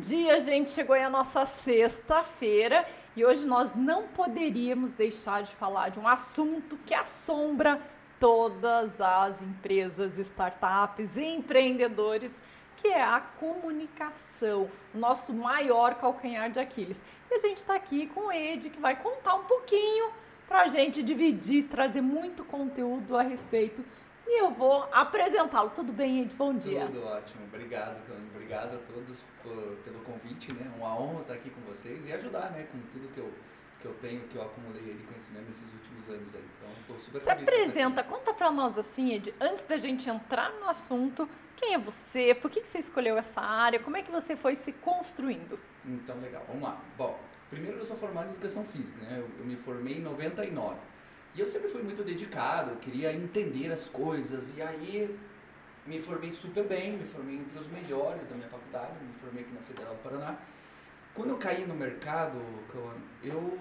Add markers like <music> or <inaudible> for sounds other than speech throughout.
dia, gente. Chegou aí a nossa sexta-feira e hoje nós não poderíamos deixar de falar de um assunto que assombra todas as empresas, startups e empreendedores, que é a comunicação, nosso maior calcanhar de Aquiles. E a gente está aqui com o Ed, que vai contar um pouquinho para a gente dividir, trazer muito conteúdo a respeito e eu vou apresentá-lo. Tudo bem, Ed? Bom dia. Tudo ótimo. Obrigado, Cano. Obrigado a todos por, pelo convite, né? Uma honra estar aqui com vocês e ajudar, né? Com tudo que eu, que eu tenho, que eu acumulei de conhecimento nesses últimos anos aí. Então, estou super Se feliz. apresenta, conta para nós assim, Ed, antes da gente entrar no assunto, quem é você? Por que, que você escolheu essa área? Como é que você foi se construindo? Então, legal. Vamos lá. Bom, primeiro eu sou formado em Educação Física, né? Eu, eu me formei em 99. E eu sempre fui muito dedicado, queria entender as coisas, e aí me formei super bem, me formei entre os melhores da minha faculdade, me formei aqui na Federal do Paraná. Quando eu caí no mercado, eu,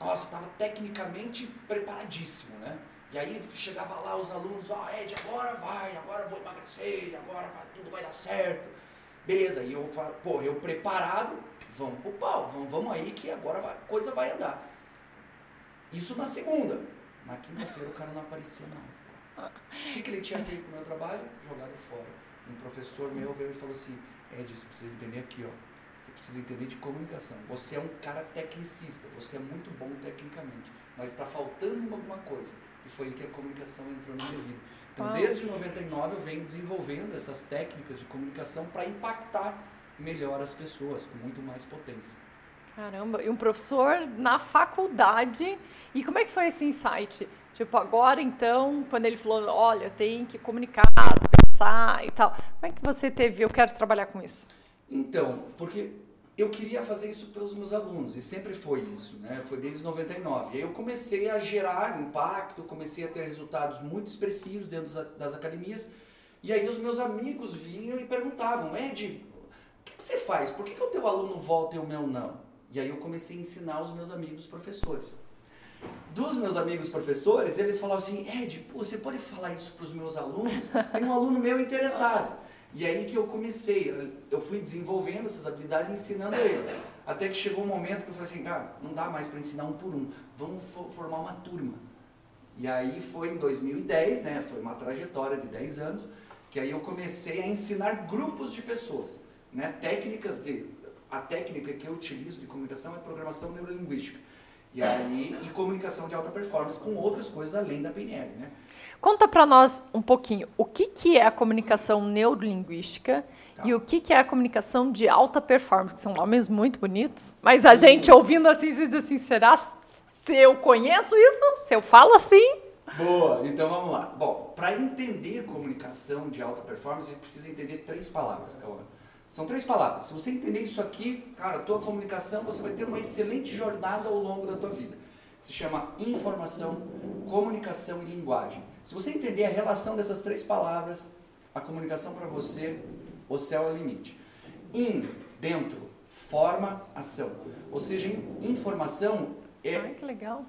nossa, estava tecnicamente preparadíssimo, né? E aí chegava lá os alunos, ó, oh, Ed, agora vai, agora eu vou emagrecer, agora vai, tudo vai dar certo. Beleza, e eu falo, pô, eu preparado, vamos pro pau, vamos, vamos aí que agora a coisa vai andar. Isso na segunda. Na quinta-feira o cara não aparecia mais. O que, que ele tinha feito com o meu trabalho? Jogado fora. Um professor meu veio e falou assim, Ed, você precisa entender aqui, ó. Você precisa entender de comunicação. Você é um cara tecnicista, você é muito bom tecnicamente, mas está faltando alguma coisa. E foi aí que a comunicação entrou na minha vida. Então, desde 99 eu venho desenvolvendo essas técnicas de comunicação para impactar melhor as pessoas, com muito mais potência. Caramba, e um professor na faculdade. E como é que foi esse insight? Tipo, agora então, quando ele falou, olha, tem que comunicar, pensar e tal. Como é que você teve, eu quero trabalhar com isso? Então, porque eu queria fazer isso pelos meus alunos, e sempre foi isso, né? Foi desde 99. E aí eu comecei a gerar impacto, comecei a ter resultados muito expressivos dentro das academias. E aí os meus amigos vinham e perguntavam, Ed, o que, que você faz? Por que, que o teu aluno volta e o meu não? E aí eu comecei a ensinar os meus amigos professores. Dos meus amigos professores, eles falavam assim, Ed, pô, você pode falar isso para os meus alunos? Tem um aluno meu interessado. E aí que eu comecei, eu fui desenvolvendo essas habilidades ensinando eles. Até que chegou um momento que eu falei assim, cara, não dá mais para ensinar um por um, vamos formar uma turma. E aí foi em 2010, né, foi uma trajetória de 10 anos, que aí eu comecei a ensinar grupos de pessoas, né, técnicas de a técnica que eu utilizo de comunicação é programação neurolinguística. E aí, e comunicação de alta performance com outras coisas além da PNL, né? Conta para nós um pouquinho o que, que é a comunicação neurolinguística tá. e o que, que é a comunicação de alta performance, que são nomes muito bonitos, mas Sim. a gente ouvindo assim, diz assim, será se eu conheço isso? Se eu falo assim? Boa, então vamos lá. Bom, para entender comunicação de alta performance, a gente precisa entender três palavras, Cauã. São três palavras. Se você entender isso aqui, cara, a tua comunicação, você vai ter uma excelente jornada ao longo da tua vida. Se chama informação, comunicação e linguagem. Se você entender a relação dessas três palavras, a comunicação para você, o céu é o limite. In, dentro, forma, ação. Ou seja, informação é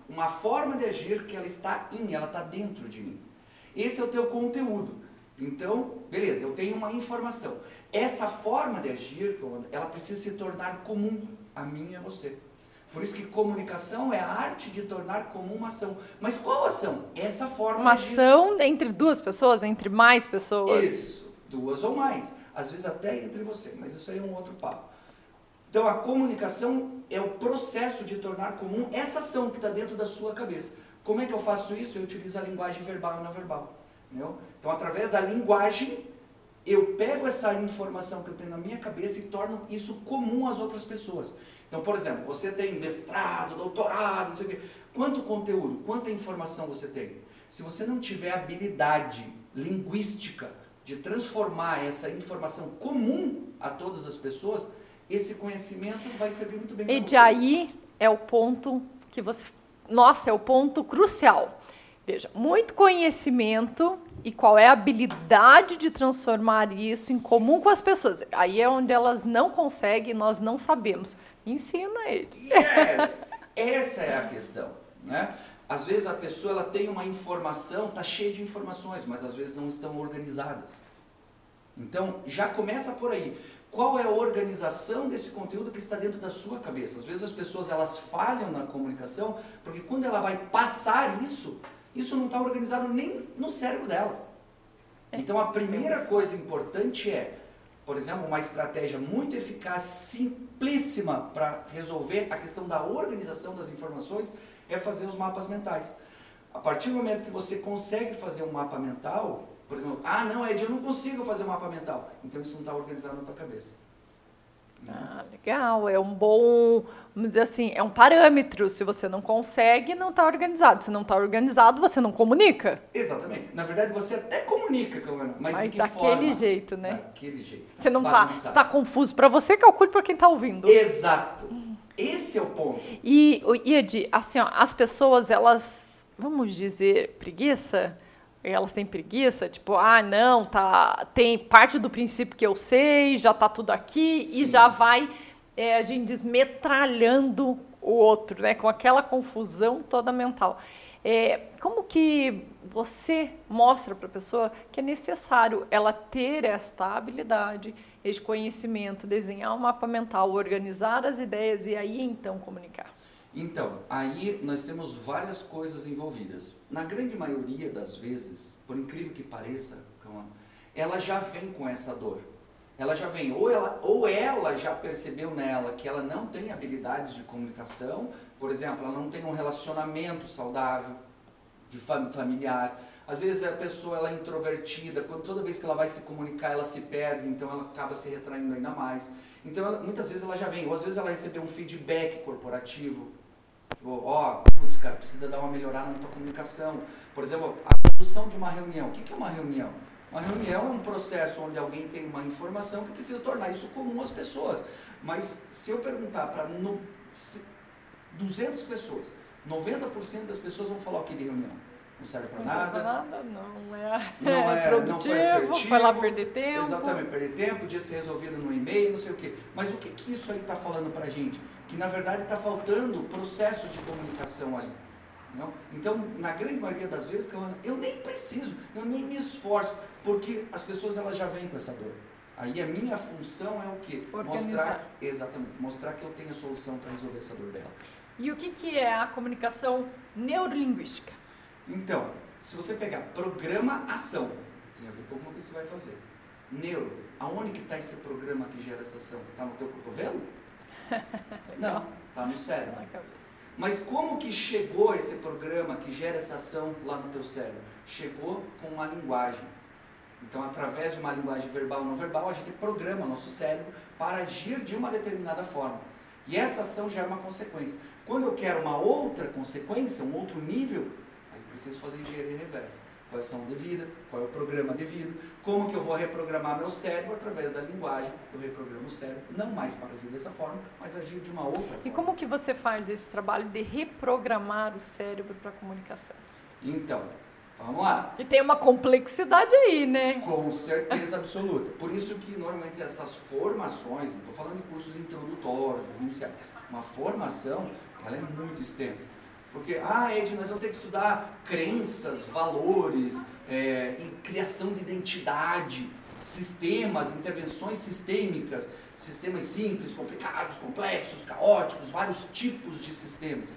uma forma de agir que ela está em, ela está dentro de mim. Esse é o teu conteúdo. Então, beleza, eu tenho uma informação. Essa forma de agir, ela precisa se tornar comum a mim e a você. Por isso que comunicação é a arte de tornar comum uma ação. Mas qual ação? Essa forma Uma ação entre duas pessoas, entre mais pessoas? Isso, duas ou mais. Às vezes até entre você, mas isso aí é um outro papo. Então a comunicação é o processo de tornar comum essa ação que está dentro da sua cabeça. Como é que eu faço isso? Eu utilizo a linguagem verbal e não verbal. Entendeu? Então, através da linguagem, eu pego essa informação que eu tenho na minha cabeça e torno isso comum às outras pessoas. Então, por exemplo, você tem mestrado, doutorado, não sei o quê. Quanto conteúdo, quanta informação você tem? Se você não tiver habilidade linguística de transformar essa informação comum a todas as pessoas, esse conhecimento vai servir muito bem para você. E de aí é o ponto que você... Nossa, é o ponto crucial Veja, muito conhecimento e qual é a habilidade de transformar isso em comum com as pessoas. Aí é onde elas não conseguem, nós não sabemos. Ensina eles. Yes. Essa é a questão, né? Às vezes a pessoa ela tem uma informação, tá cheia de informações, mas às vezes não estão organizadas. Então, já começa por aí. qual é a organização desse conteúdo que está dentro da sua cabeça. Às vezes as pessoas elas falham na comunicação porque quando ela vai passar isso, isso não está organizado nem no cérebro dela. É, então a primeira coisa importante é, por exemplo, uma estratégia muito eficaz, simplíssima para resolver a questão da organização das informações é fazer os mapas mentais. A partir do momento que você consegue fazer um mapa mental, por exemplo, ah, não, Ed, eu não consigo fazer um mapa mental. Então isso não está organizado na tua cabeça. Ah, legal. É um bom, vamos dizer assim, é um parâmetro. Se você não consegue, não está organizado. Se não está organizado, você não comunica. Exatamente. Na verdade, você até comunica, mas, mas daquele forma? jeito, né? Daquele jeito. Você não está tá confuso para você, calcule para quem está ouvindo. Exato. Esse é o ponto. E, Ed, assim, ó, as pessoas, elas, vamos dizer, preguiça elas têm preguiça, tipo, ah, não, tá, tem parte do princípio que eu sei, já tá tudo aqui Sim. e já vai é, a gente desmetralhando o outro, né, com aquela confusão toda mental. É, como que você mostra para a pessoa que é necessário ela ter esta habilidade, este conhecimento, desenhar um mapa mental, organizar as ideias e aí então comunicar? Então, aí nós temos várias coisas envolvidas. Na grande maioria das vezes, por incrível que pareça, ela já vem com essa dor. Ela já vem, ou ela, ou ela já percebeu nela que ela não tem habilidades de comunicação, por exemplo, ela não tem um relacionamento saudável, de familiar. Às vezes a pessoa ela é introvertida, quando toda vez que ela vai se comunicar ela se perde, então ela acaba se retraindo ainda mais. Então ela, muitas vezes ela já vem, ou às vezes ela recebeu um feedback corporativo, Tipo, ó, putz, cara, precisa dar uma melhorada na tua comunicação. Por exemplo, a condução de uma reunião. O que é uma reunião? Uma reunião é um processo onde alguém tem uma informação que precisa tornar isso comum às pessoas. Mas se eu perguntar para 200 pessoas, 90% das pessoas vão falar o que de reunião. Não serve para nada. nada. Não é, não <laughs> é produtivo, não foi assertivo. Foi lá perder tempo. Exatamente, perder tempo, podia ser resolvido no e-mail, não sei o quê. Mas o que, que isso aí está falando para a gente? que na verdade está faltando processo de comunicação ali. Não? Então, na grande maioria das vezes, eu nem preciso, eu nem me esforço, porque as pessoas elas já vêm com essa dor. Aí a minha função é o quê? Mostrar, exatamente, mostrar que eu tenho a solução para resolver essa dor dela. E o que, que é a comunicação neurolinguística? Então, se você pegar programa ação, tem a ver com como que você vai fazer. Neuro, aonde que está esse programa que gera essa ação? Está no teu cotovelo? <laughs> Não, está no cérebro. Mas como que chegou esse programa que gera essa ação lá no teu cérebro? Chegou com uma linguagem. Então, através de uma linguagem verbal ou não verbal, a gente programa nosso cérebro para agir de uma determinada forma. E essa ação gera uma consequência. Quando eu quero uma outra consequência, um outro nível, preciso fazer engenharia reversa qual é a ação devida, qual é o programa devido, como que eu vou reprogramar meu cérebro através da linguagem. Eu reprogramo o cérebro, não mais para agir dessa forma, mas agir de uma outra forma. E como que você faz esse trabalho de reprogramar o cérebro para a comunicação? Então, vamos lá. E tem uma complexidade aí, né? Com certeza absoluta. Por isso que normalmente essas formações, não estou falando de cursos introdutórios, iniciais, uma formação, ela é muito extensa. Porque, ah, Ed, nós vamos ter que estudar crenças, valores, é, criação de identidade, sistemas, intervenções sistêmicas, sistemas simples, complicados, complexos, caóticos, vários tipos de sistemas.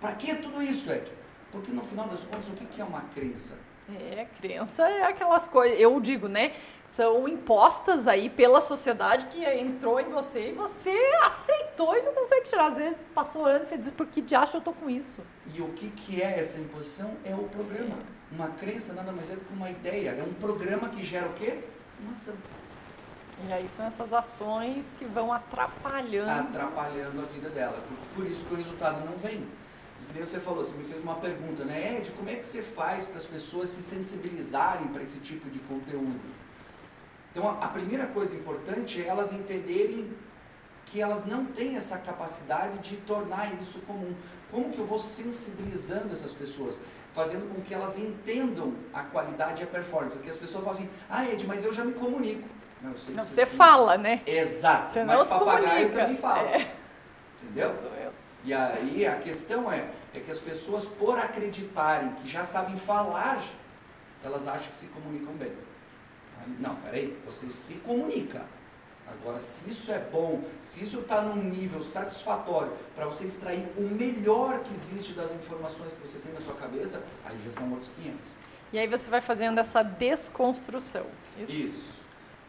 Para que tudo isso, Ed? Porque no final das contas, o que é uma crença? É, crença é aquelas coisas, eu digo, né? São impostas aí pela sociedade que entrou em você e você aceitou e não consegue tirar. Às vezes passou anos e você diz, por que de acho eu tô com isso? E o que, que é essa imposição? É o programa. Uma crença nada mais é do que uma ideia. É um programa que gera o quê? Uma ação. E aí são essas ações que vão atrapalhando. Atrapalhando a vida dela. Por, por isso que o resultado não vem você falou, você me fez uma pergunta, né? Ed, como é que você faz para as pessoas se sensibilizarem para esse tipo de conteúdo? Então, a, a primeira coisa importante é elas entenderem que elas não têm essa capacidade de tornar isso comum. Como que eu vou sensibilizando essas pessoas? Fazendo com que elas entendam a qualidade e a performance. Porque as pessoas falam assim, ah, Ed, mas eu já me comunico. Não, você, não, você fala, né? Exato. Você mas papagaio também fala. É. Entendeu? E aí a questão é, é que as pessoas, por acreditarem que já sabem falar, elas acham que se comunicam bem. Aí, não, peraí, você se comunica. Agora, se isso é bom, se isso está num nível satisfatório para você extrair o melhor que existe das informações que você tem na sua cabeça, aí já são outros 500. E aí você vai fazendo essa desconstrução. Isso. Isso.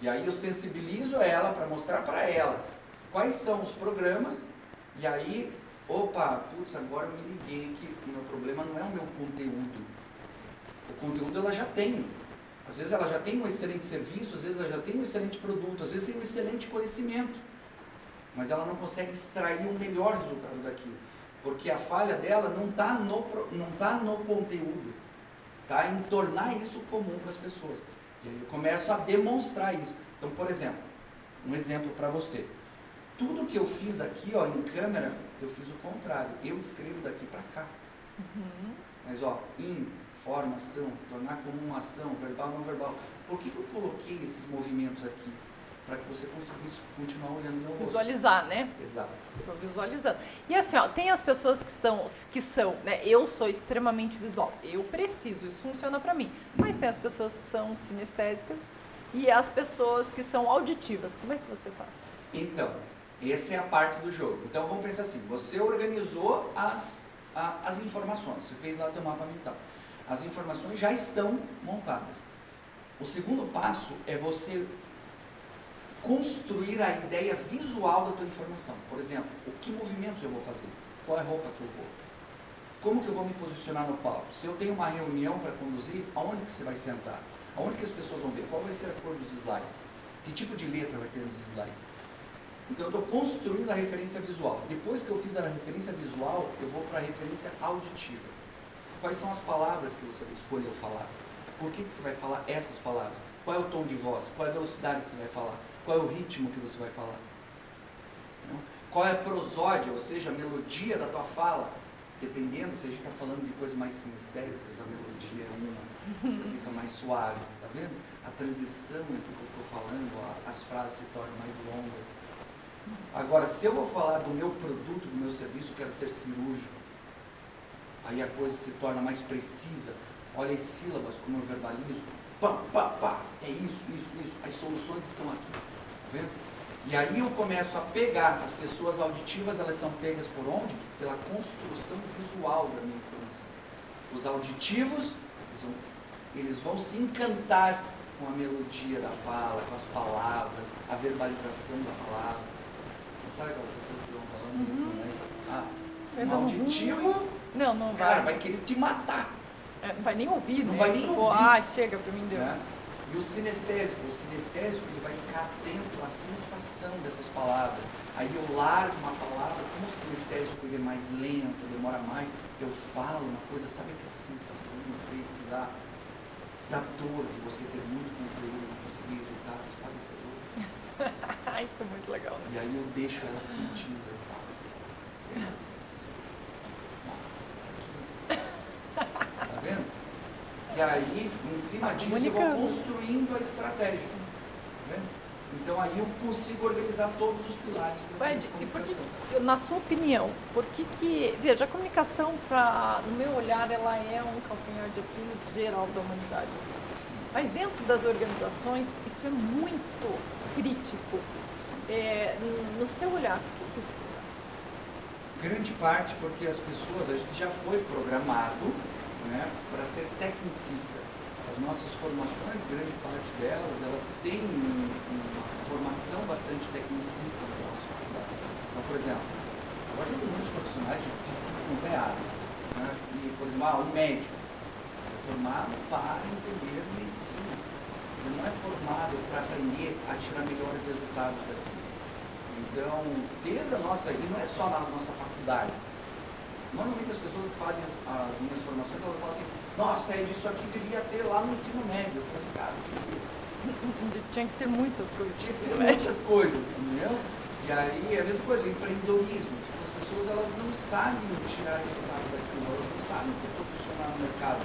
E aí eu sensibilizo ela para mostrar para ela quais são os programas e aí, opa, putz, agora eu me liguei que o meu problema não é o meu conteúdo. O conteúdo ela já tem. Às vezes ela já tem um excelente serviço, às vezes ela já tem um excelente produto, às vezes tem um excelente conhecimento. Mas ela não consegue extrair o um melhor resultado daquilo. Porque a falha dela não está no, não tá no conteúdo, está em tornar isso comum para as pessoas. E aí eu começo a demonstrar isso. Então, por exemplo, um exemplo para você. Tudo que eu fiz aqui ó, em câmera, eu fiz o contrário. Eu escrevo daqui para cá. Uhum. Mas ó, in, forma, ação, tornar como uma ação, verbal, não verbal. Por que, que eu coloquei esses movimentos aqui? Para que você conseguisse continuar olhando meu rosto. Visualizar, né? Exato. Estou visualizando. E assim, ó, tem as pessoas que estão, que são, né? Eu sou extremamente visual. Eu preciso, isso funciona para mim. Mas tem as pessoas que são sinestésicas e as pessoas que são auditivas. Como é que você faz? Então, essa é a parte do jogo. Então vamos pensar assim: você organizou as, a, as informações, você fez lá o teu mapa mental. As informações já estão montadas. O segundo passo é você construir a ideia visual da tua informação. Por exemplo, o que movimentos eu vou fazer? Qual é a roupa que eu vou? Como que eu vou me posicionar no palco? Se eu tenho uma reunião para conduzir, aonde que você vai sentar? Aonde que as pessoas vão ver? Qual vai ser a cor dos slides? Que tipo de letra vai ter nos slides? Então eu estou construindo a referência visual. Depois que eu fiz a referência visual, eu vou para a referência auditiva. Quais são as palavras que você escolheu falar? Por que, que você vai falar essas palavras? Qual é o tom de voz? Qual é a velocidade que você vai falar? Qual é o ritmo que você vai falar? Qual é a prosódia, ou seja, a melodia da tua fala? Dependendo, se a gente está falando de coisas mais sinestésicas, a melodia é uma, <laughs> fica mais suave, tá vendo? A transição em que eu estou falando, as frases se tornam mais longas. Agora, se eu vou falar do meu produto, do meu serviço, eu quero ser cirúrgico aí a coisa se torna mais precisa. Olha as sílabas, como eu verbalizo. Pá, pá, pá. É isso, isso, isso. As soluções estão aqui. Tá vendo? E aí eu começo a pegar. As pessoas auditivas, elas são pegas por onde? Pela construção visual da minha informação. Os auditivos, eles vão, eles vão se encantar com a melodia da fala, com as palavras, a verbalização da palavra. Sabe aquelas pessoas que vão falando uhum. né? Ah, um auditivo não, não vai. Cara, vai querer te matar. É, não vai nem ouvir, Não né? vai nem tipo, ouvir. Ah, chega pra mim, deu. É. E o sinestésico, o sinestésico ele vai ficar atento à sensação dessas palavras. Aí eu largo uma palavra, como o sinestésico ele é mais lento, demora mais, eu falo uma coisa, sabe aquela sensação no peito que dá, da dor de você ter muito conteúdo, não conseguir resultado, sabe essa dor? <laughs> Isso é muito legal, né? E aí eu deixo ela sentindo, eu falo, é assim, Tá vendo? E aí, em cima disso, eu vou construindo a estratégia. Tá vendo? Então aí eu consigo organizar todos os pilares dessa Ed, comunicação. Que, na sua opinião, por que que... Veja, a comunicação, pra, no meu olhar, ela é um calcanhar de Aquiles geral da humanidade. Sim. Mas dentro das organizações, isso é muito crítico. É, no seu olhar, por que isso Grande parte porque as pessoas, a gente já foi programado né, para ser tecnicista. As nossas formações, grande parte delas, elas têm uma formação bastante tecnicista nas nossas faculdades. Então, por exemplo, eu ajudo muitos profissionais de, tudo quanto é área. Né? E, por exemplo, ah, o médico é formado para entender medicina. Ele não é formado para aprender a tirar melhores resultados daqui. Então, desde a nossa, e não é só na nossa faculdade, Normalmente as pessoas que fazem as, as, minhas formações, elas falam assim, nossa, é disso aqui devia ter lá no ensino médio. Eu falo assim, cara, <laughs> tinha que ter muitas coisas. Tinha que ter muitas coisas, entendeu? E aí é a mesma coisa, o empreendedorismo. As pessoas elas não sabem tirar resultado daquilo, elas não sabem se posicionar no mercado.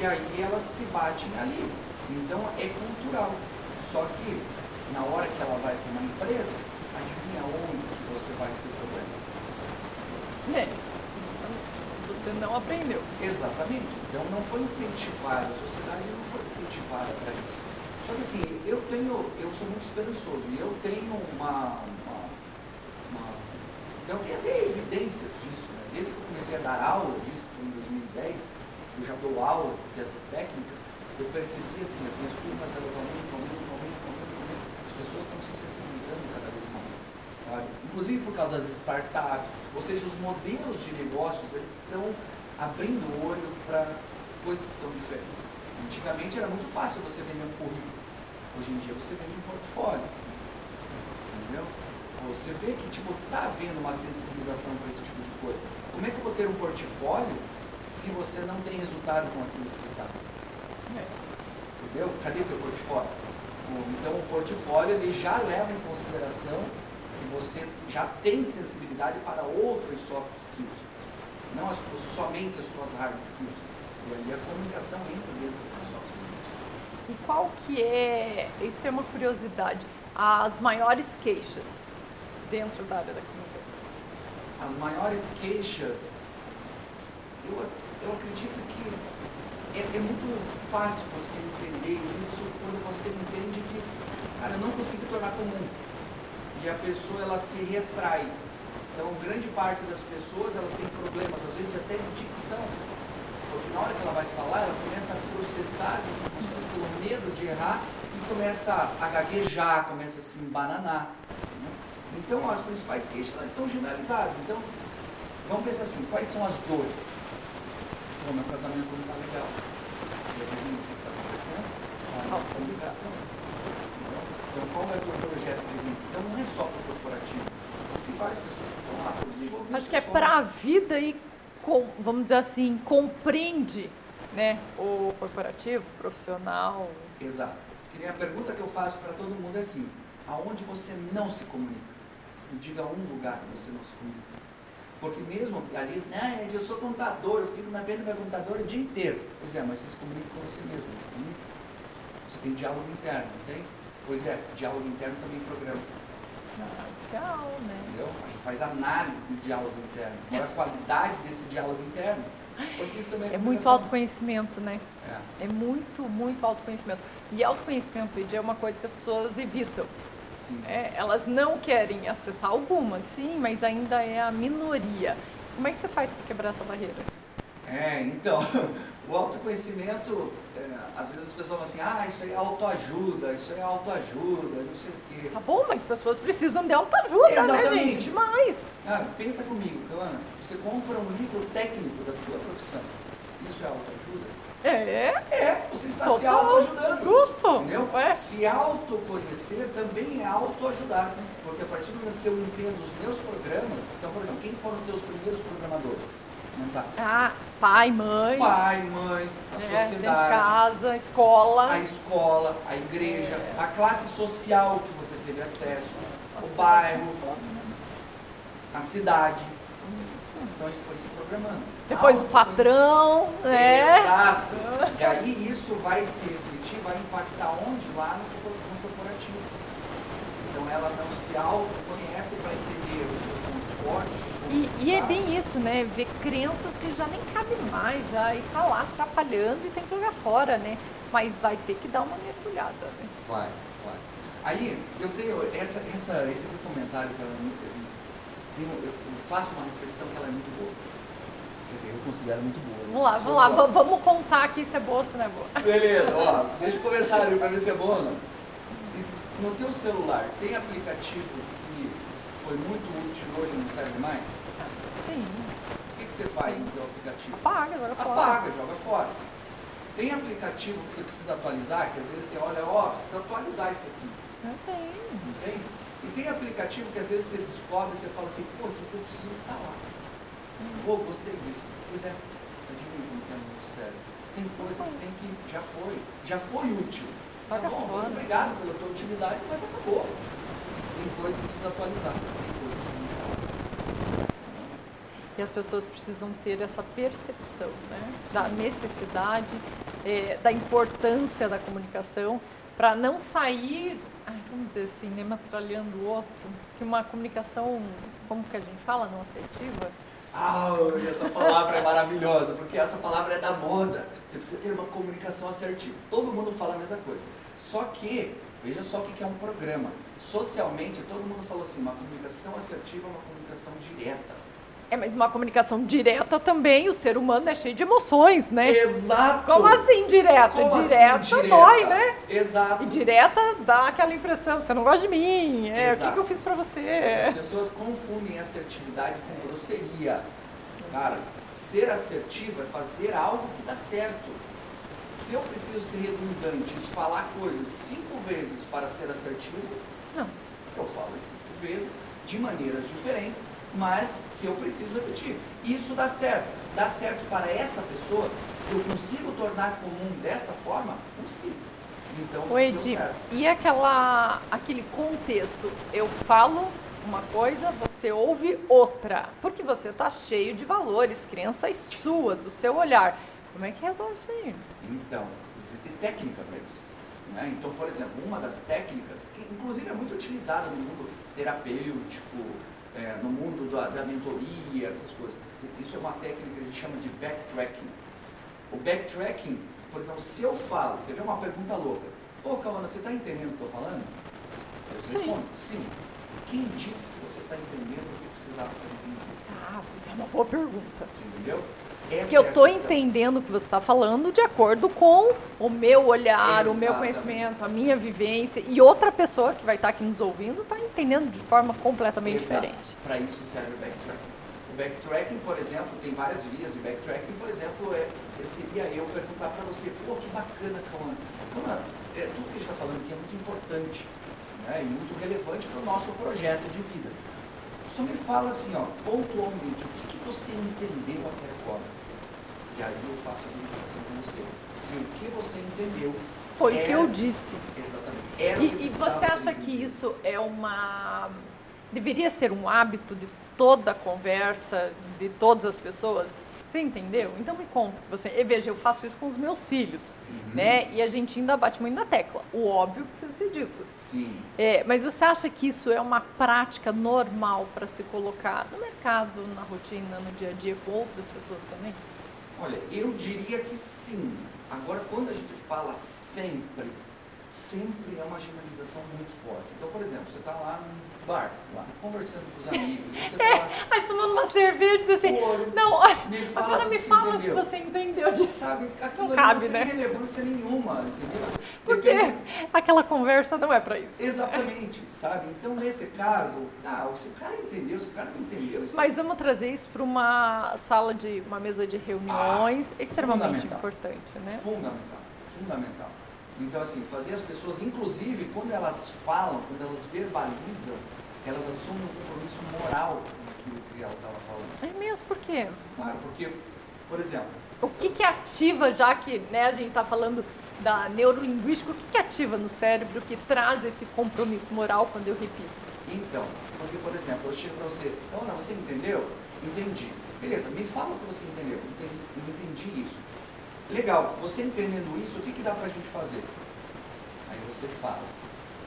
E aí elas se batem ali. Então é cultural. Só que na hora que ela vai para uma empresa, adivinha onde você vai ter problema? É você não aprendeu. Exatamente. Então não foi incentivada, a sociedade não foi incentivada para isso. Só que assim, eu tenho, eu sou muito esperançoso e eu tenho uma, uma, uma eu tenho até evidências disso, né? Desde que eu comecei a dar aula disso, que foi em 2010, eu já dou aula dessas técnicas, eu percebi assim, as minhas turmas elas aumentam, aumentam, aumentam, aumentam. As pessoas estão se sensibilizando cada vez mais, sabe? Inclusive por causa das startups, ou seja, os modelos de negócios, eles estão abrindo o olho para coisas que são diferentes. Antigamente era muito fácil você vender um currículo. Hoje em dia você vende um portfólio. Entendeu? Você vê que tipo, tá havendo uma sensibilização para esse tipo de coisa. Como é que eu vou ter um portfólio se você não tem resultado com aquilo que você sabe? Entendeu? Cadê o teu portfólio? Então o portfólio ele já leva em consideração que você já tem sensibilidade para outros soft skills, não as, somente as suas hard skills. E aí a comunicação entra dentro dessas soft skills. E qual que é, isso é uma curiosidade, as maiores queixas dentro da área da comunicação? As maiores queixas, eu, eu acredito que é, é, muito fácil você entender isso quando você entende que, cara, eu não consigo tornar comum. E a pessoa, ela se retrai. Então, grande parte das pessoas, elas têm problemas, às vezes até de dicção. Porque na hora que ela vai falar, ela começa a processar as informações pelo medo de errar e começa a gaguejar, começa a se embananar. Né? Então, as principais queixas, elas são generalizadas. Então, vamos pensar assim, quais são as dores? Pô, meu casamento não está legal. E aí, o que está acontecendo? Falta de comunicação. Então, qual é o teu projeto de vida? Então, não é só para o corporativo. Existem várias pessoas que estão lá para desenvolver. Acho que é para a vida e, com, vamos dizer assim, compreende né, o corporativo, o profissional. Exato. Nem a pergunta que eu faço para todo mundo é assim: aonde você não se comunica? Me diga um lugar que você não se comunica. Porque mesmo ali, né, eu sou contador, eu fico na frente do meu computador o dia inteiro. Pois é, mas você se comunica com você mesmo. Você tem diálogo interno, não tem? Pois é, diálogo interno também programa. Ah, legal, né? Entendeu? A gente faz análise do diálogo interno. Qual é a qualidade desse diálogo interno? Porque isso também é, é muito autoconhecimento, né? É. é muito, muito autoconhecimento. E autoconhecimento, é uma coisa que as pessoas evitam. É, elas não querem acessar algumas, sim, mas ainda é a minoria. Como é que você faz para quebrar essa barreira? É, então, <laughs> o autoconhecimento, é, às vezes as pessoas falam assim, ah, isso aí é autoajuda, isso aí é autoajuda, não sei o quê. Tá bom, mas as pessoas precisam de autoajuda, Exatamente. né, gente? Demais. Cara, pensa comigo, Ana, você compra um livro técnico da tua profissão, isso é autoajuda? É. É, você está Total. se autoajudando. Justo. Entendeu? É. Se autoconhecer também é autoajudar. Né? Porque a partir do momento que eu entendo os meus programas, então, por exemplo, quem foram os teus primeiros programadores? Mentais? Ah, pai, mãe. Pai, mãe, a é, sociedade. De casa, escola. A escola, a igreja, é. a classe social que você teve acesso, o bairro, a cidade. Então a gente foi se programando. Depois o patrão, né? Exato. E aí isso vai se refletir, vai impactar onde? Lá no, no corporativo. Então ela não se autoconhece para entender os seus pontos fortes, e, e, é bem isso, né? Ver crenças que já nem cabem mais, já e tá lá atrapalhando e tem que jogar fora, né? Mas vai ter que dar uma mergulhada, né? Vai, vai. Aí eu tenho essa, essa, esse comentário que ela é tenho, eu faço uma reflexão que ela é muito boa. Quer dizer, eu considero muito boa. Vamos lá, vamos lá, gostam. vamos contar aqui se é boa ou se não é boa. Beleza, ó, <laughs> deixa um comentário para ver se é boa ou não. No teu celular, tem aplicativo foi muito útil hoje não serve mais? Sim. O que, que você faz Sim. no teu aplicativo? Apaga, joga fora. Apaga, joga fora. Tem aplicativo que você precisa atualizar, que às vezes você olha, ó, oh, precisa atualizar isso aqui. Não tem. Não tem? E tem aplicativo que às vezes você descobre e você fala assim, pô, isso aqui eu preciso instalar. Pô, gostei disso. Pois é, adivinha como que é muito sério. Tem coisa que tem que, já foi, já foi útil. Tá bom, muito obrigado pela tua utilidade, mas acabou. Tem coisa que precisa atualizar, tem coisa que precisa instalar. E as pessoas precisam ter essa percepção né? da necessidade, é, da importância da comunicação, para não sair vamos dizer assim, né, metralhando o outro, que uma comunicação, como que a gente fala, não assertiva? Ah, essa palavra é maravilhosa, porque essa palavra é da moda. Você precisa ter uma comunicação assertiva. Todo mundo fala a mesma coisa. Só que, veja só o que é um programa. Socialmente, todo mundo falou assim, uma comunicação assertiva é uma comunicação direta. É, mas uma comunicação direta também, o ser humano é cheio de emoções, né? Exato. Como assim direta? Como direta assim, direta? dói, né? Exato. E direta dá aquela impressão, você não gosta de mim, é, o que, que eu fiz pra As você? pessoas confundem assertividade com grosseria. Cara, ser assertivo é fazer algo que dá certo. Se eu preciso ser redundante e falar coisas cinco vezes para ser assertivo, Não. eu falo as cinco vezes de maneiras diferentes, mas que eu preciso repetir. Isso dá certo. Dá certo para essa pessoa? Eu consigo tornar comum dessa forma? Consigo. Então, deu Edi, certo. e aquela, aquele contexto? Eu falo uma coisa, você ouve outra. Porque você tá cheio de valores, crenças suas, o seu olhar. Como é que resolve isso aí? Então, existe técnica para isso. né? Então, por exemplo, uma das técnicas, que inclusive é muito utilizada no mundo terapêutico, é, no mundo da, da mentoria, essas coisas. Isso é uma técnica que a gente chama de backtracking. O backtracking, por exemplo, se eu falo, quer ver uma pergunta louca? Pô, Calana, você está entendendo o que eu estou falando? Você Sim. responde, sim. Quem disse que você está entendendo o que precisava ser entendido? Ah, isso é uma boa pergunta. Você entendeu? Essa Porque eu é tô questão. entendendo o que você está falando de acordo com o meu olhar, o meu Exatamente. conhecimento, a minha vivência. E outra pessoa que vai estar aqui nos ouvindo está entendendo de forma completamente Exato. diferente. Para isso serve o backtracking. O backtracking, por exemplo, tem várias vias de backtracking. Por exemplo, é, seria eu perguntar para você, pô, que bacana, Calma. Calma, é, tudo que a gente está falando aqui é muito importante né, e muito relevante para o nosso projeto de vida. Só me fala assim, ó, pontualmente, o que, que você entendeu até agora? E aí eu faço a verificação com você. Se o que você entendeu Foi o que eu disse. Exatamente. Era o que E, e você acha que entendido. isso é uma. deveria ser um hábito de toda a conversa, de todas as pessoas? Você entendeu? Então me conta que você. E veja, eu faço isso com os meus filhos, Uhum. né? E a gente ainda bate muito na tecla. O óbvio precisa ser dito. Sim. É, mas você acha que isso é uma prática normal para se colocar no mercado, na rotina, no dia a dia, com outras pessoas também? Olha, eu diria que sim. Agora, quando a gente fala sempre, sempre é uma generalização muito forte. Então, por exemplo, você está lá num bar, lá, conversando com os <laughs> amigos, você está lá, Mas tomando uma cerveja e diz assim, Olha, não, olha, me fala agora me fala o que você entendeu disso. sabe, aquilo Não cabe, não né? tem relevância nenhuma, entendeu? Porque Depende- aquela conversa não é para isso. Exatamente, sabe? Então, nesse caso, ah, se o cara entendeu, se o cara não entendeu, isso Mas vamos trazer isso para uma sala de uma mesa de reuniões Ah, extremamente importante, né? Fundamental, fundamental. Então, assim, fazer as pessoas, inclusive, quando elas falam, quando elas verbalizam, elas assumem um compromisso moral com aquilo que ela estava falando. É mesmo por quê? Claro, porque, por exemplo, O que que ativa, já que né, a gente está falando da neurolinguística, o que que ativa no cérebro que traz esse compromisso moral quando eu repito? então, porque, por exemplo, eu chego para você, Ana, você entendeu? Entendi. Beleza, me fala o que você entendeu. Entendi, entendi isso. Legal, você entendendo isso, o que, que dá para a gente fazer? Aí você fala,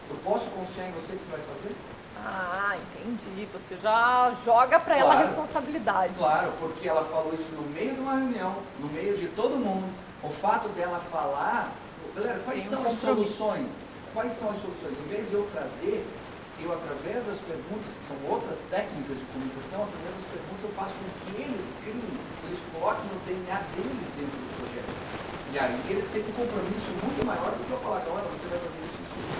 eu posso confiar em você que você vai fazer? Ah, entendi. Você já joga para ela a Claro. responsabilidade. Claro, porque ela falou isso no meio de uma reunião, no meio de todo mundo. O fato dela falar, galera, quais Tem um são as compromisso. soluções? Quais são as soluções? Em vez de eu trazer, eu através das perguntas, que são outras técnicas de comunicação, através das perguntas eu faço com que eles criem, eles coloquem o DNA deles dentro do projeto. E aí eles têm um compromisso muito maior do que eu falar, olha, você vai fazer isso, isso, isso.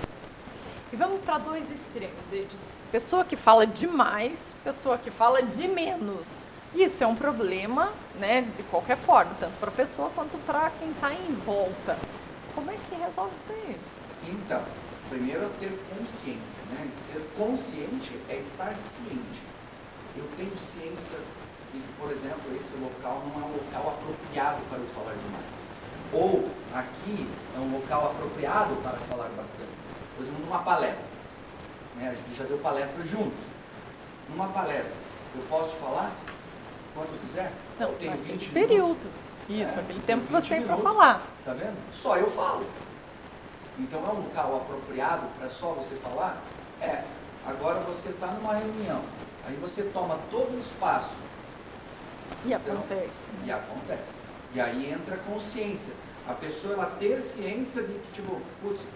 E vamos para dois extremos, Ed. Pessoa que fala demais, pessoa que fala de menos. Isso é um problema, né, de qualquer forma, tanto para a pessoa quanto para quem está em volta. Como é que resolve isso aí? Então, primeiro é ter consciência, né? Ser consciente é estar ciente. Eu tenho ciência de que, por exemplo, esse local não é um local apropriado para eu falar demais. Ou aqui é um local apropriado para falar bastante. Por exemplo, numa palestra. Né? A gente já deu palestra junto. Numa palestra, eu posso falar quanto quiser? eu tenho naquele 20 período. minutos. Isso, É, aquele tem tempo que você 20 tem para falar. Tá vendo? Só eu falo. Então é um local apropriado para só você falar? É. Agora você está numa reunião. Aí você toma todo o espaço. E então, acontece. E acontece. E aí entra a consciência. A pessoa ela ter ciência de que, tipo, putz,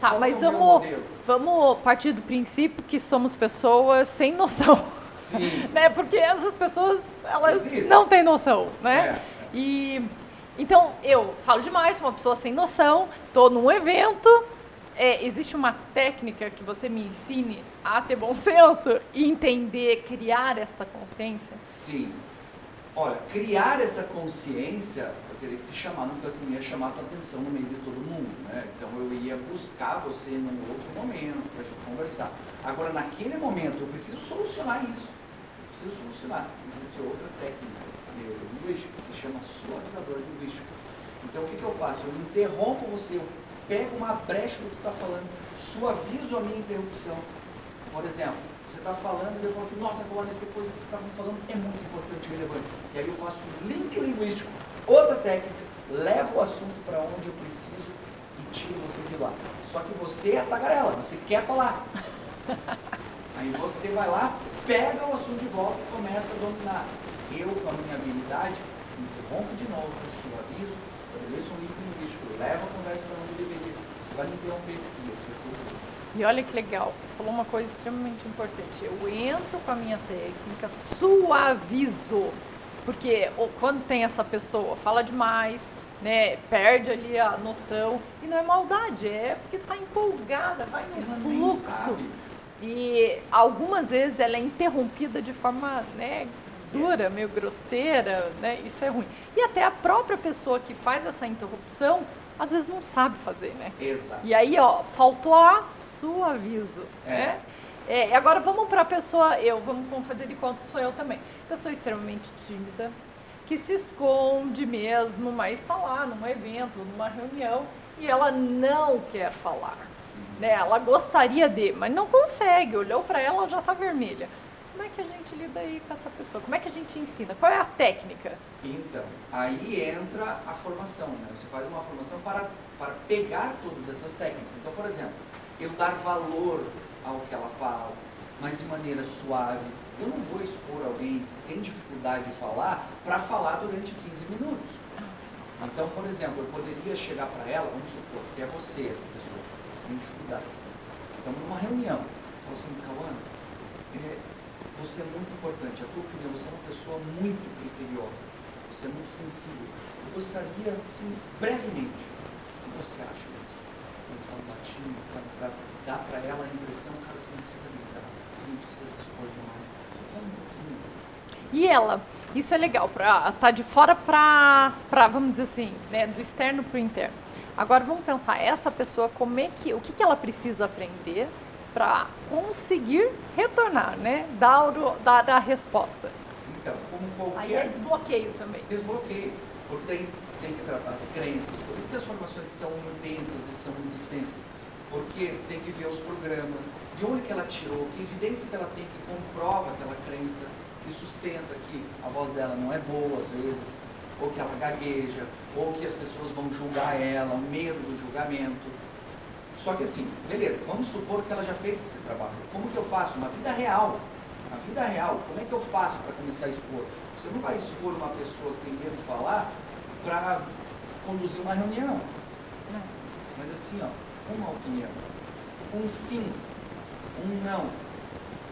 Tá, mas é vamos, vamos partir do princípio que somos pessoas sem noção. Sim. <laughs> né? Porque essas pessoas, elas Existe. não têm noção, né? É. E então eu falo demais, sou uma pessoa sem noção, estou num evento, é, existe uma técnica que você me ensine a ter bom senso e entender, criar esta consciência? Sim. Olha, criar essa consciência, eu teria que te chamar, nunca eu ia chamar a tua atenção no meio de todo mundo, né? Então eu ia buscar você num outro momento para a gente conversar. Agora, naquele momento, eu preciso solucionar isso. Eu preciso solucionar. Existe outra técnica neurolinguística que se chama suavizador linguístico. Então, o que, que eu faço? Eu interrompo você, eu pego uma brecha do que você está falando, suavizo a minha interrupção. Por exemplo, você está falando e eu falo assim, nossa, agora essa coisa que você estava falando é muito importante e relevante. E aí eu faço um link linguístico, outra técnica, levo o assunto para onde eu preciso e tiro você de lá. Só que você é tagarela, você quer falar. <laughs> Aí você vai lá, pega o assunto de volta e começa a dominar. Eu, com a minha habilidade, interrompo de novo, suavizo, estabeleço um link linguístico, levo a conversa para onde deveria. Você vai me interromper e esse vai ser o jogo. E olha que legal, você falou uma coisa extremamente importante. Eu entro com a minha técnica, suavizo. Porque quando tem essa pessoa, fala demais, né, perde ali a noção. E não é maldade, é porque está empolgada, vai no ela fluxo. E algumas vezes ela é interrompida de forma né, dura, yes. meio grosseira, né? Isso é ruim. E até a própria pessoa que faz essa interrupção às vezes não sabe fazer, né? Exato. E aí, ó, faltou a sua aviso, é. né? É, agora vamos para a pessoa, eu, vamos fazer de conta que sou eu também. Pessoa extremamente tímida, que se esconde mesmo, mas está lá num evento, numa reunião, e ela não quer falar. Né? Ela gostaria de, mas não consegue. Olhou para ela, já está vermelha. Como é que a gente lida aí com essa pessoa? Como é que a gente ensina? Qual é a técnica? Então, aí entra a formação, né? Você faz uma formação para, para pegar todas essas técnicas. Então, por exemplo, eu dar valor ao que ela fala, mas de maneira suave. Eu não vou expor alguém que tem dificuldade de falar para falar durante 15 minutos. Então, por exemplo, eu poderia chegar para ela, vamos supor que é você essa pessoa, você tem dificuldade. Então, numa reunião, eu falo assim, Cauã, é, você é muito importante, a tua opinião, você é uma pessoa muito criteriosa, você é muito sensível. Eu gostaria, assim, brevemente, o que você acha disso? Eu falo batinho, sabe, para dar para ela a impressão, cara, você não precisa gritar, você não precisa se expor demais, só fala um pouquinho. E ela, isso é legal, para tá de fora para, vamos dizer assim, né, do externo para o interno. Agora vamos pensar, essa pessoa, como é que, o que, que ela precisa aprender para conseguir retornar, né? Dar, dar a resposta. Então, como qualquer... Aí é desbloqueio também. Desbloqueio, porque daí tem que tratar as crenças, por isso que as formações são intensas e são muito extensas, porque tem que ver os programas, de onde que ela tirou, que evidência que ela tem que comprova aquela crença, que sustenta que a voz dela não é boa às vezes, ou que ela gagueja, ou que as pessoas vão julgar ela, o medo do julgamento. Só que assim, beleza, vamos supor que ela já fez esse trabalho. Como que eu faço? Na vida real. Na vida real, como é que eu faço para começar a expor? Você não vai expor uma pessoa que tem medo de falar para conduzir uma reunião. Mas assim, ó, uma opinião. Um sim, um não.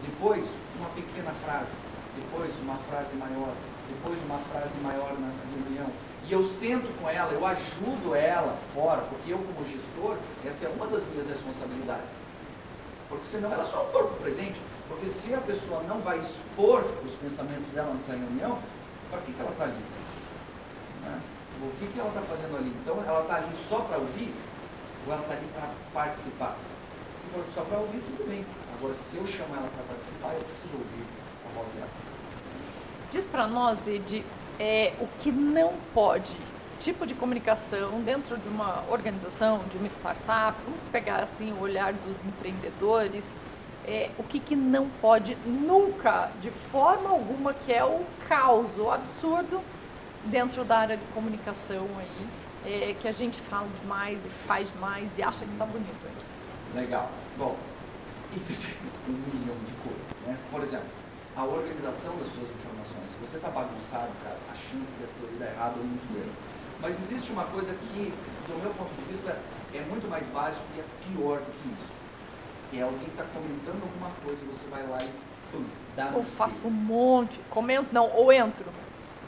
Depois, uma pequena frase. Depois, uma frase maior. Depois, uma frase maior na reunião e eu sento com ela, eu ajudo ela fora, porque eu, como gestor, essa é uma das minhas responsabilidades. Porque senão ela é só um corpo presente. Porque se a pessoa não vai expor os pensamentos dela nessa reunião, para que, que ela está ali? Né? O que, que ela está fazendo ali? Então, ela está ali só para ouvir? Ou ela está ali para participar? Se for só para ouvir, tudo bem. Agora, se eu chamo ela para participar, eu preciso ouvir a voz dela. Diz para nós, Ed, é, o que não pode, tipo de comunicação dentro de uma organização, de uma startup, vamos pegar assim o olhar dos empreendedores, é, o que, que não pode nunca, de forma alguma, que é o caos, o absurdo dentro da área de comunicação aí, é, que a gente fala demais e faz demais e acha que está bonito aí. Legal. Bom, existem <laughs> um milhão de coisas, né? Por exemplo, a organização das suas informações. Se você está bagunçado, cara, a chance de aquilo dar errado é muito grande. Mas existe uma coisa que, do meu ponto de vista, é muito mais básico e é pior do que isso. Que é alguém está comentando alguma coisa e você vai lá e pum, dá Eu faço um monte, comento não, ou entro.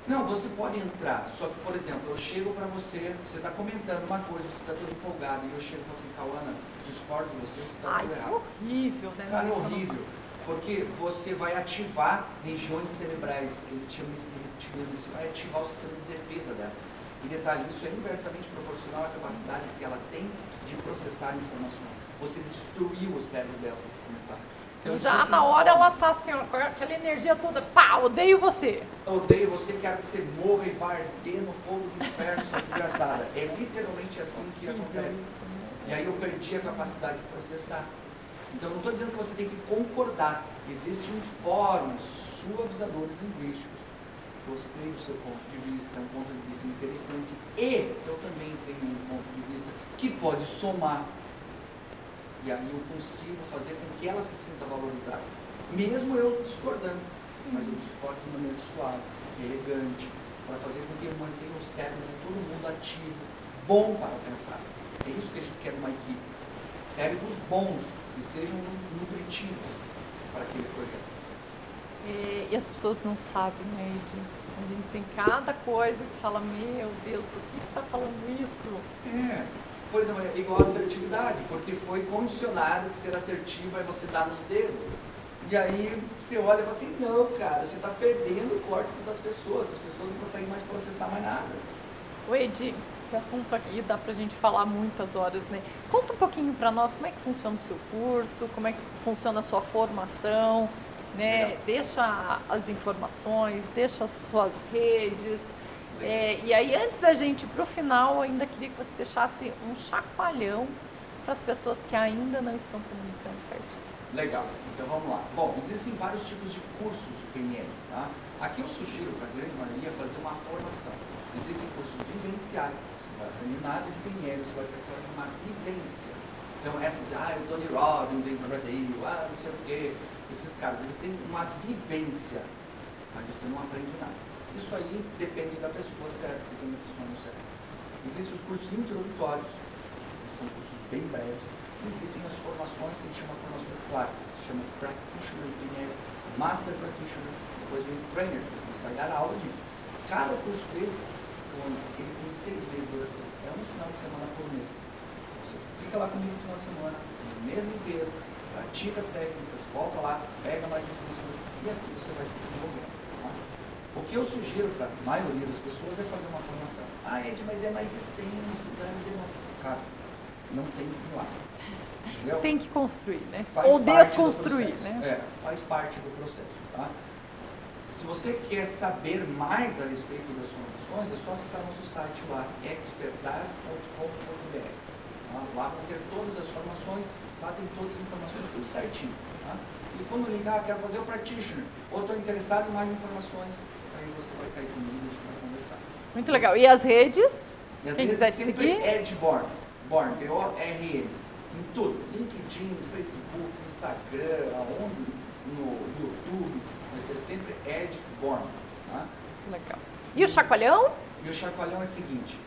Não, você pode entrar, só que, por exemplo, eu chego para você, você está comentando uma coisa, você está todo empolgado, e eu chego e falo assim, Cauana, discordo de você, você está tudo isso errado. é horrível, né? Cara, é Isso horrível, porque você vai ativar regiões cerebrais, que ele tinha me explicado isso, vai ativar o sistema de defesa dela. E detalhe, isso é inversamente proporcional à capacidade que ela tem de processar informações. Você destruiu o cérebro dela com esse comentário. Então, Já existem na hora ela tá assim, ó, com aquela energia toda, pá, odeio você. Odeio você, quero que você morra e vá arder no fogo do inferno, sua desgraçada. É literalmente assim que acontece. E aí eu perdi a capacidade de processar. Então não estou dizendo que você tem que concordar. Existem fóruns suavizadores linguísticos. Gostei do seu ponto de vista, é um ponto de vista interessante. E eu também tenho um ponto de vista que pode somar. E aí eu consigo fazer com que ela se sinta valorizada. Mesmo eu discordando. Mas eu discordo de maneira suave, elegante, para fazer com que eu mantenha o cérebro de todo mundo ativo, bom para pensar. É isso que a gente quer numa equipe. Cérebros bons, que sejam nutritivos para aquele projeto. E, e as pessoas não sabem, né, Ed? A gente tem cada coisa que você fala, meu Deus, por que que tá falando isso? É. Por exemplo, é igual assertividade, porque foi condicionado que ser assertivo é você dar nos dedos. E aí você olha e fala assim, não, cara, você está perdendo o córtex das pessoas, as pessoas não conseguem mais processar mais nada. Ô Ed, esse assunto aqui dá pra gente falar muitas horas, né? Conta um pouquinho pra nós como é que funciona o seu curso, como é que funciona a sua formação, né? Legal. Deixa as informações, deixa as suas redes. É, e aí, antes da gente ir pro final, eu ainda queria que você deixasse um chacoalhão para as pessoas que ainda não estão comunicando certinho. Legal, então vamos lá. Bom, existem vários tipos de cursos de PNL. Tá? Aqui eu sugiro para a grande maioria fazer uma formação. Existem cursos vivenciais, você vai aprender nada de PNL, você vai participar de uma vivência. Então essas, ah, o Tony Robbins vem para o Brasil, ah, não sei o quê. Esses caras, eles têm uma vivência, mas você não aprende nada. Isso aí depende da pessoa certa, depende da pessoa não certa. Existem os cursos introdutórios, que são cursos bem breves. Existem as formações que a gente chama de formações clássicas, se chama Practitioner PNL, Master Practitioner, depois vem Trainer, você vai dar aula disso. Cada curso desse, ele tem seis meses de duração, é um final de semana por mês. Você fica lá comigo no final de semana, o mês inteiro, pratica as técnicas, volta lá, pega mais informações e assim você vai se desenvolvendo. tá? O que eu sugiro para a maioria das pessoas é fazer uma formação. Ah, Ed, mas é mais extenso, demorar. Cara, não tem lá. Entendeu? Tem que construir, né? Faz Ou desconstruir, né? É, faz parte do processo. Tá? Se você quer saber mais a respeito das formações, é só acessar nosso site lá, expertar.com.br. Tá? Lá vão ter todas as formações, lá tem todas as informações, tudo certinho. Tá? E quando ligar, quero fazer o practitioner, ou estou interessado em mais informações, aí você vai cair comigo e a gente vai conversar. Muito legal. E as redes? E às Quem vezes quiser te sempre seguir? Born. Born, B-O-R-N. Em tudo. LinkedIn, Facebook, Instagram, aonde, no YouTube. Ser sempre Ed Born. Tá? Legal. E o chacoalhão? E o chacoalhão é o seguinte.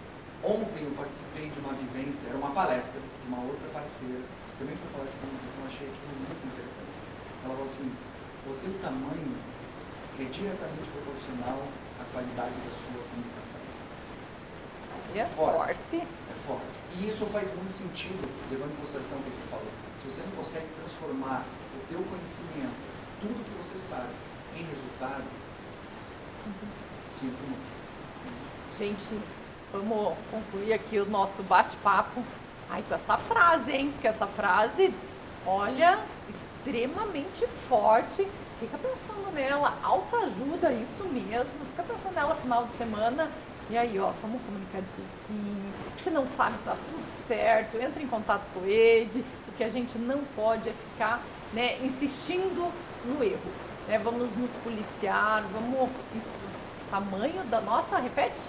Ontem eu participei de uma vivência, era uma palestra de uma outra parceira, que também foi falar de comunicação, achei aquilo muito interessante. Ela falou assim, o teu tamanho é diretamente proporcional à qualidade da sua comunicação. E é Forte. forte. É forte. E isso faz muito sentido, levando em consideração o que gente falou. Se você não consegue transformar o teu conhecimento, tudo que você sabe, em resultado, sinto muito. Gente, vamos concluir aqui o nosso bate-papo. Ai, com essa frase, hein? Porque essa frase, olha, extremamente forte. Fica pensando nela, autoajuda, isso mesmo. Fica pensando nela final de semana. E aí, ó, vamos comunicar direitinho. Se não sabe, tá tudo certo. Entra em contato com o Ed. O que a gente não pode é ficar né, insistindo no erro. Né? Vamos nos policiar, vamos. Isso, tamanho da nossa, repete?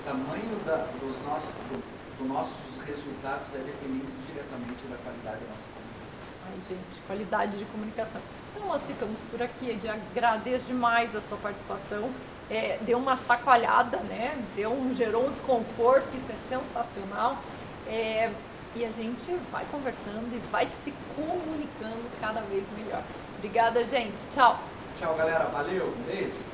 O tamanho da, dos nossos, do, do nossos resultados é dependente diretamente da qualidade da nossa comunicação. Ai, gente, qualidade de comunicação. Então nós ficamos por aqui. Ed, agradeço demais a sua participação. É, deu uma chacoalhada, né? Deu um, gerou um desconforto, isso é sensacional. É, e a gente vai conversando e vai se comunicando cada vez melhor. Obrigada, gente. Tchau. Tchau, galera. Valeu. Beijo.